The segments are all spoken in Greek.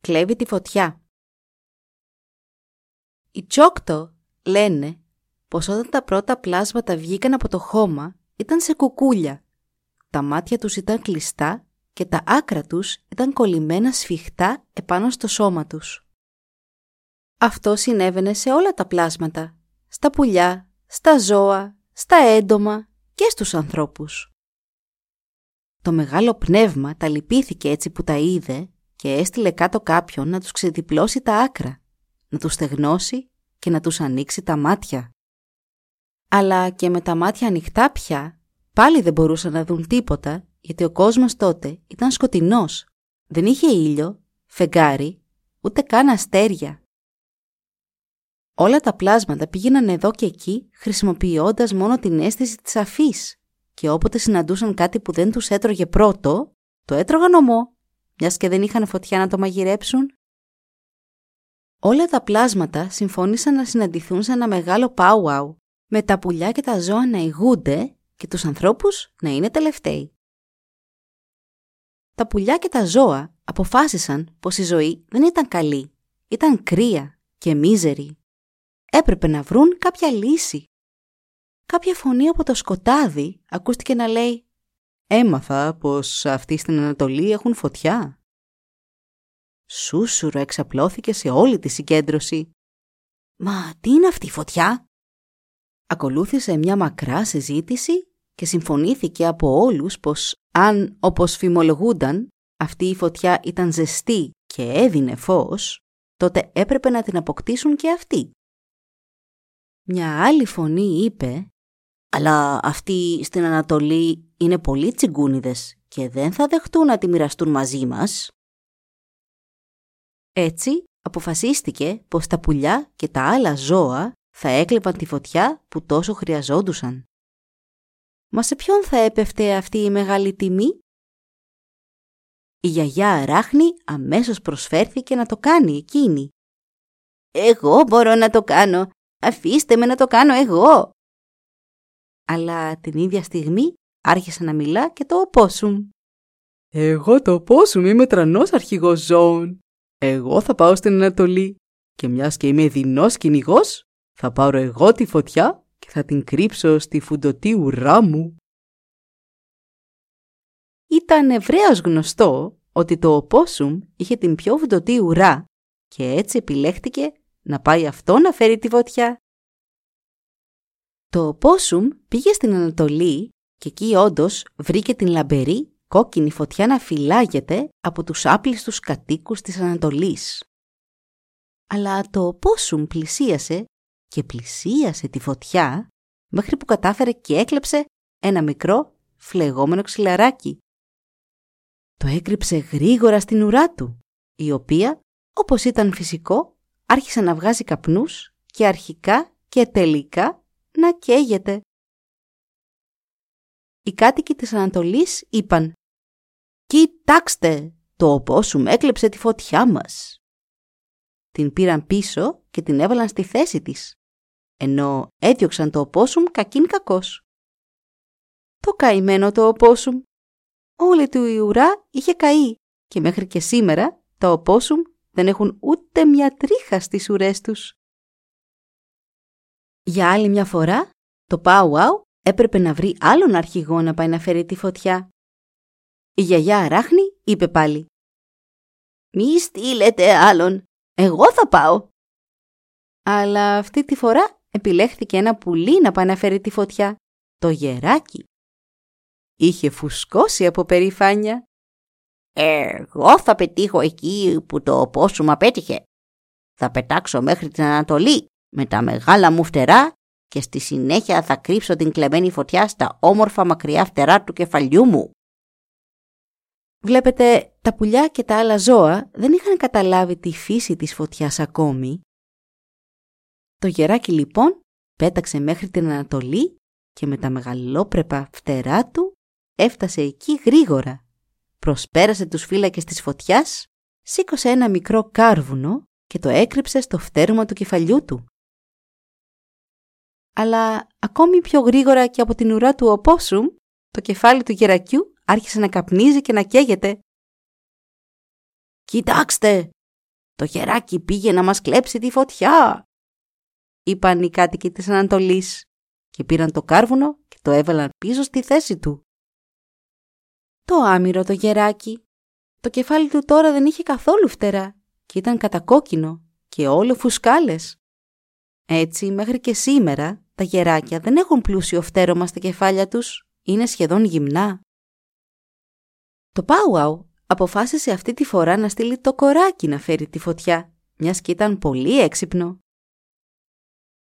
κλέβει τη φωτιά. Οι Τσόκτο λένε πως όταν τα πρώτα πλάσματα βγήκαν από το χώμα ήταν σε κουκούλια. Τα μάτια τους ήταν κλειστά και τα άκρα τους ήταν κολλημένα σφιχτά επάνω στο σώμα τους. Αυτό συνέβαινε σε όλα τα πλάσματα, στα πουλιά, στα ζώα, στα έντομα και στους ανθρώπους. Το μεγάλο πνεύμα τα λυπήθηκε έτσι που τα είδε και έστειλε κάτω κάποιον να τους ξεδιπλώσει τα άκρα, να τους στεγνώσει και να τους ανοίξει τα μάτια. Αλλά και με τα μάτια ανοιχτά πια, πάλι δεν μπορούσαν να δουν τίποτα, γιατί ο κόσμος τότε ήταν σκοτεινός. Δεν είχε ήλιο, φεγγάρι, ούτε καν αστέρια. Όλα τα πλάσματα πήγαιναν εδώ και εκεί χρησιμοποιώντας μόνο την αίσθηση της αφής και όποτε συναντούσαν κάτι που δεν τους έτρωγε πρώτο, το έτρωγαν ομό, μιας και δεν είχαν φωτιά να το μαγειρέψουν. Όλα τα πλάσματα συμφώνησαν να συναντηθούν σε ένα μεγάλο πάουαου, με τα πουλιά και τα ζώα να ηγούνται και τους ανθρώπους να είναι τελευταίοι. Τα πουλιά και τα ζώα αποφάσισαν πως η ζωή δεν ήταν καλή, ήταν κρύα και μίζερη. Έπρεπε να βρουν κάποια λύση κάποια φωνή από το σκοτάδι ακούστηκε να λέει «Έμαθα πως αυτοί στην Ανατολή έχουν φωτιά». Σούσουρο εξαπλώθηκε σε όλη τη συγκέντρωση. «Μα τι είναι αυτή η φωτιά» Ακολούθησε μια μακρά συζήτηση και συμφωνήθηκε από όλους πως αν, όπως φημολογούνταν, αυτή η φωτιά ήταν ζεστή και έδινε φως, τότε έπρεπε να την αποκτήσουν και αυτοί. Μια άλλη φωνή είπε αλλά αυτοί στην Ανατολή είναι πολύ τσιγκούνιδες και δεν θα δεχτούν να τη μοιραστούν μαζί μας. Έτσι αποφασίστηκε πως τα πουλιά και τα άλλα ζώα θα έκλεπαν τη φωτιά που τόσο χρειαζόντουσαν. Μα σε ποιον θα έπεφτε αυτή η μεγάλη τιμή; Η γιαγιά Αράχνη αμέσως προσφέρθηκε να το κάνει εκείνη. «Εγώ μπορώ να το κάνω. Αφήστε με να το κάνω εγώ», αλλά την ίδια στιγμή άρχισε να μιλά και το οπόσουμ. Εγώ το οπόσουμ είμαι τρανός αρχηγός ζώων. Εγώ θα πάω στην Ανατολή και μιας και είμαι δεινός κυνηγός, θα πάρω εγώ τη φωτιά και θα την κρύψω στη φουντοτή ουρά μου. Ήταν ευρέως γνωστό ότι το οπόσουμ είχε την πιο φουντοτή ουρά και έτσι επιλέχτηκε να πάει αυτό να φέρει τη φωτιά. Το πόσουμ πήγε στην Ανατολή και εκεί όντως βρήκε την λαμπερή κόκκινη φωτιά να φυλάγεται από τους άπλιστους κατοίκους της Ανατολής. Αλλά το πόσουμ πλησίασε και πλησίασε τη φωτιά μέχρι που κατάφερε και έκλεψε ένα μικρό φλεγόμενο ξυλαράκι. Το έκρυψε γρήγορα στην ουρά του, η οποία, όπως ήταν φυσικό, άρχισε να βγάζει καπνούς και αρχικά και τελικά να καίγεται. Οι κάτοικοι της Ανατολής είπαν «Κοιτάξτε, το οπόσουμ έκλεψε τη φωτιά μας». Την πήραν πίσω και την έβαλαν στη θέση της, ενώ έδιωξαν το οπόσουμ κακήν κακός. Το καημένο το οπόσουμ. Όλη του η ουρά είχε καεί και μέχρι και σήμερα τα οπόσουμ δεν έχουν ούτε μια τρίχα στις ουρές τους. Για άλλη μια φορά, το Πάουαου έπρεπε να βρει άλλον αρχηγό να πάει να φέρει τη φωτιά. Η γιαγιά Αράχνη είπε πάλι «Μη στείλετε άλλον, εγώ θα πάω». Αλλά αυτή τη φορά επιλέχθηκε ένα πουλί να πάει να φέρει τη φωτιά, το γεράκι. Είχε φουσκώσει από περηφάνεια. «Εγώ θα πετύχω εκεί που το πόσο μου απέτυχε. Θα πετάξω μέχρι την Ανατολή με τα μεγάλα μου φτερά και στη συνέχεια θα κρύψω την κλεμμένη φωτιά στα όμορφα μακριά φτερά του κεφαλιού μου. Βλέπετε, τα πουλιά και τα άλλα ζώα δεν είχαν καταλάβει τη φύση της φωτιάς ακόμη. Το γεράκι λοιπόν πέταξε μέχρι την Ανατολή και με τα μεγαλόπρεπα φτερά του έφτασε εκεί γρήγορα. Προσπέρασε τους φύλακες της φωτιάς, σήκωσε ένα μικρό κάρβουνο και το έκρυψε στο φτέρμα του κεφαλιού του. Αλλά ακόμη πιο γρήγορα και από την ουρά του οπόσουμ, το κεφάλι του γερακιού άρχισε να καπνίζει και να καίγεται. «Κοιτάξτε! Το γεράκι πήγε να μας κλέψει τη φωτιά!» είπαν οι κάτοικοι της Ανατολής και πήραν το κάρβουνο και το έβαλαν πίσω στη θέση του. Το άμυρο το γεράκι. Το κεφάλι του τώρα δεν είχε καθόλου φτερά και ήταν κατακόκκινο και όλο φουσκάλες. Έτσι, μέχρι και σήμερα, τα γεράκια δεν έχουν πλούσιο φτέρωμα στα κεφάλια τους, είναι σχεδόν γυμνά. Το Πάουαου αποφάσισε αυτή τη φορά να στείλει το κοράκι να φέρει τη φωτιά, μιας και ήταν πολύ έξυπνο.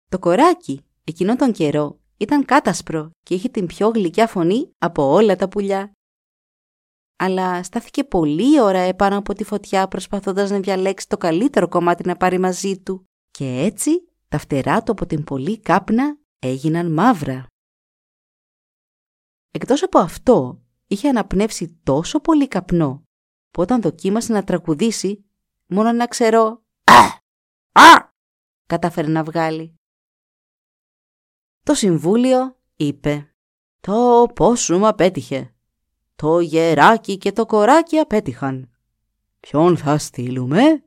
Το κοράκι, εκείνο τον καιρό, ήταν κάτασπρο και είχε την πιο γλυκιά φωνή από όλα τα πουλιά. Αλλά στάθηκε πολύ ώρα επάνω από τη φωτιά προσπαθώντας να διαλέξει το καλύτερο κομμάτι να πάρει μαζί του και έτσι τα φτερά του από την πολύ κάπνα έγιναν μαύρα. Εκτός από αυτό, είχε αναπνεύσει τόσο πολύ καπνό που όταν δοκίμασε να τραγουδήσει, μόνο να ξέρω «Α! Α!» κατάφερε να βγάλει. Το Συμβούλιο είπε «Το πόσουμ απέτυχε. Το γεράκι και το κοράκι απέτυχαν. Ποιον θα στείλουμε»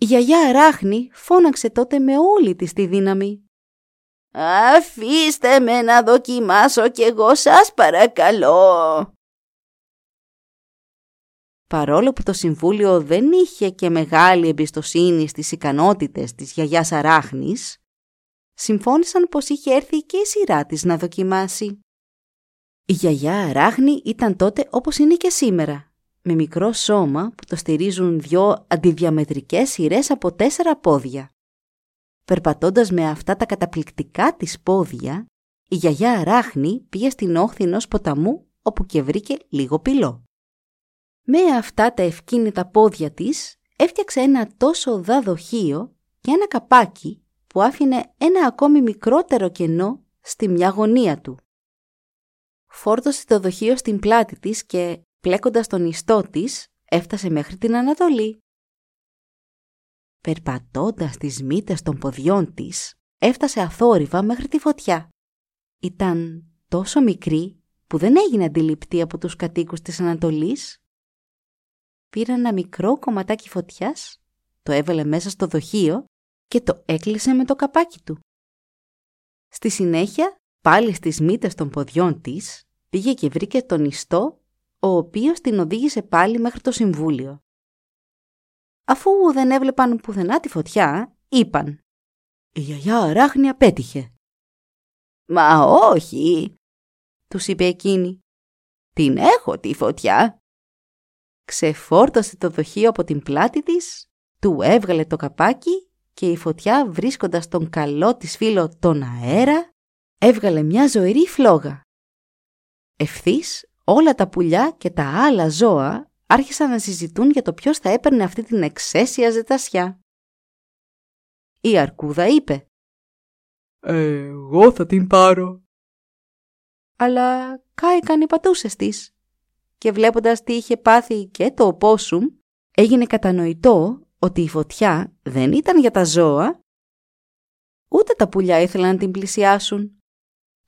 Η γιαγιά Αράχνη φώναξε τότε με όλη της τη δύναμη. «Αφήστε με να δοκιμάσω κι εγώ σας παρακαλώ». Παρόλο που το Συμβούλιο δεν είχε και μεγάλη εμπιστοσύνη στις ικανότητες της γιαγιάς Αράχνης, συμφώνησαν πως είχε έρθει και η σειρά της να δοκιμάσει. Η γιαγιά Αράχνη ήταν τότε όπως είναι και σήμερα, με μικρό σώμα που το στηρίζουν δυο αντιδιαμετρικές σειρές από τέσσερα πόδια. Περπατώντας με αυτά τα καταπληκτικά της πόδια, η γιαγιά Αράχνη πήγε στην όχθη ενός ποταμού όπου και βρήκε λίγο πυλό. Με αυτά τα ευκίνητα πόδια της έφτιαξε ένα τόσο δαδοχείο και ένα καπάκι που άφηνε ένα ακόμη μικρότερο κενό στη μια γωνία του. Φόρτωσε το δοχείο στην πλάτη της και, πλέκοντας τον ιστό της, έφτασε μέχρι την Ανατολή. Περπατώντας τις μύτες των ποδιών της, έφτασε αθόρυβα μέχρι τη φωτιά. Ήταν τόσο μικρή που δεν έγινε αντιληπτή από τους κατοίκους της Ανατολής. Πήρα ένα μικρό κομματάκι φωτιάς, το έβαλε μέσα στο δοχείο και το έκλεισε με το καπάκι του. Στη συνέχεια, πάλι στις μύτες των ποδιών της, πήγε και βρήκε τον ιστό, ο οποίος την οδήγησε πάλι μέχρι το συμβούλιο. Αφού δεν έβλεπαν πουθενά τη φωτιά, είπαν «Η γιαγιά αράχνη απέτυχε». «Μα όχι», τους είπε εκείνη. «Την έχω τη φωτιά». Ξεφόρτωσε το δοχείο από την πλάτη της, του έβγαλε το καπάκι και η φωτιά βρίσκοντας τον καλό της φίλο τον αέρα, έβγαλε μια ζωηρή φλόγα. Ευθύς όλα τα πουλιά και τα άλλα ζώα άρχισαν να συζητούν για το ποιος θα έπαιρνε αυτή την εξαίσια ζετασιά. Η αρκούδα είπε «Εγώ θα την πάρω». Αλλά κάηκαν οι πατούσες της και βλέποντας τι είχε πάθει και το οπόσουμ, έγινε κατανοητό ότι η φωτιά δεν ήταν για τα ζώα, ούτε τα πουλιά ήθελαν να την πλησιάσουν.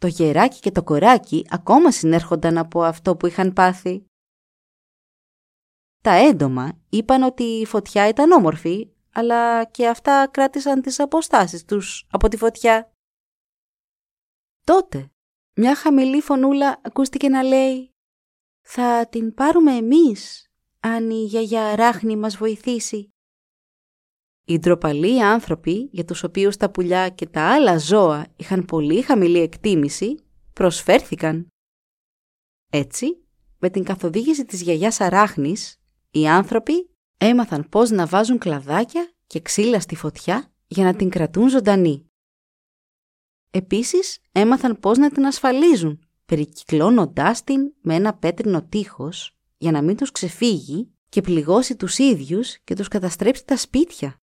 Το γεράκι και το κοράκι ακόμα συνέρχονταν από αυτό που είχαν πάθει. Τα έντομα είπαν ότι η φωτιά ήταν όμορφη, αλλά και αυτά κράτησαν τις αποστάσεις τους από τη φωτιά. Τότε, μια χαμηλή φωνούλα ακούστηκε να λέει «Θα την πάρουμε εμείς, αν η γιαγιά Ράχνη μας βοηθήσει». Οι ντροπαλοί άνθρωποι, για τους οποίους τα πουλιά και τα άλλα ζώα είχαν πολύ χαμηλή εκτίμηση, προσφέρθηκαν. Έτσι, με την καθοδήγηση της γιαγιάς Αράχνης, οι άνθρωποι έμαθαν πώς να βάζουν κλαδάκια και ξύλα στη φωτιά για να την κρατούν ζωντανή. Επίσης, έμαθαν πώς να την ασφαλίζουν, περικυκλώνοντάς την με ένα πέτρινο τείχος για να μην τους ξεφύγει και πληγώσει τους ίδιους και τους καταστρέψει τα σπίτια.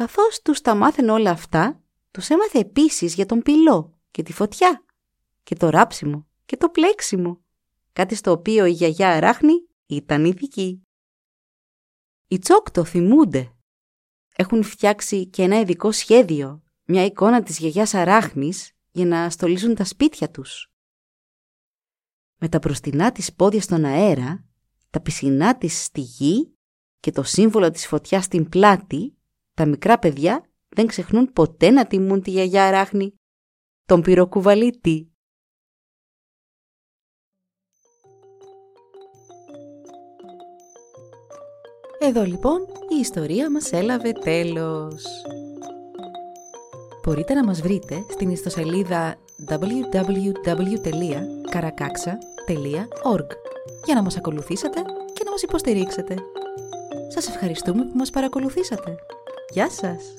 Καθώς τους τα μάθαινε όλα αυτά, τους έμαθε επίσης για τον πυλό και τη φωτιά και το ράψιμο και το πλέξιμο, κάτι στο οποίο η γιαγιά Αράχνη ήταν ειδική. Οι Τσόκτο θυμούνται. Έχουν φτιάξει και ένα ειδικό σχέδιο, μια εικόνα της γιαγιάς Αράχνης για να στολίζουν τα σπίτια τους. Με τα προστινά της πόδια στον αέρα, τα πισινά της στη γη και το σύμβολο της φωτιάς στην πλάτη, τα μικρά παιδιά δεν ξεχνούν ποτέ να τιμούν τη γιαγιά Αράχνη, τον πυροκουβαλίτη. Εδώ λοιπόν η ιστορία μας έλαβε τέλος. Μπορείτε να μας βρείτε στην ιστοσελίδα www.karakaksa.org για να μας ακολουθήσετε και να μας υποστηρίξετε. Σας ευχαριστούμε που μας παρακολουθήσατε. Γεια σας!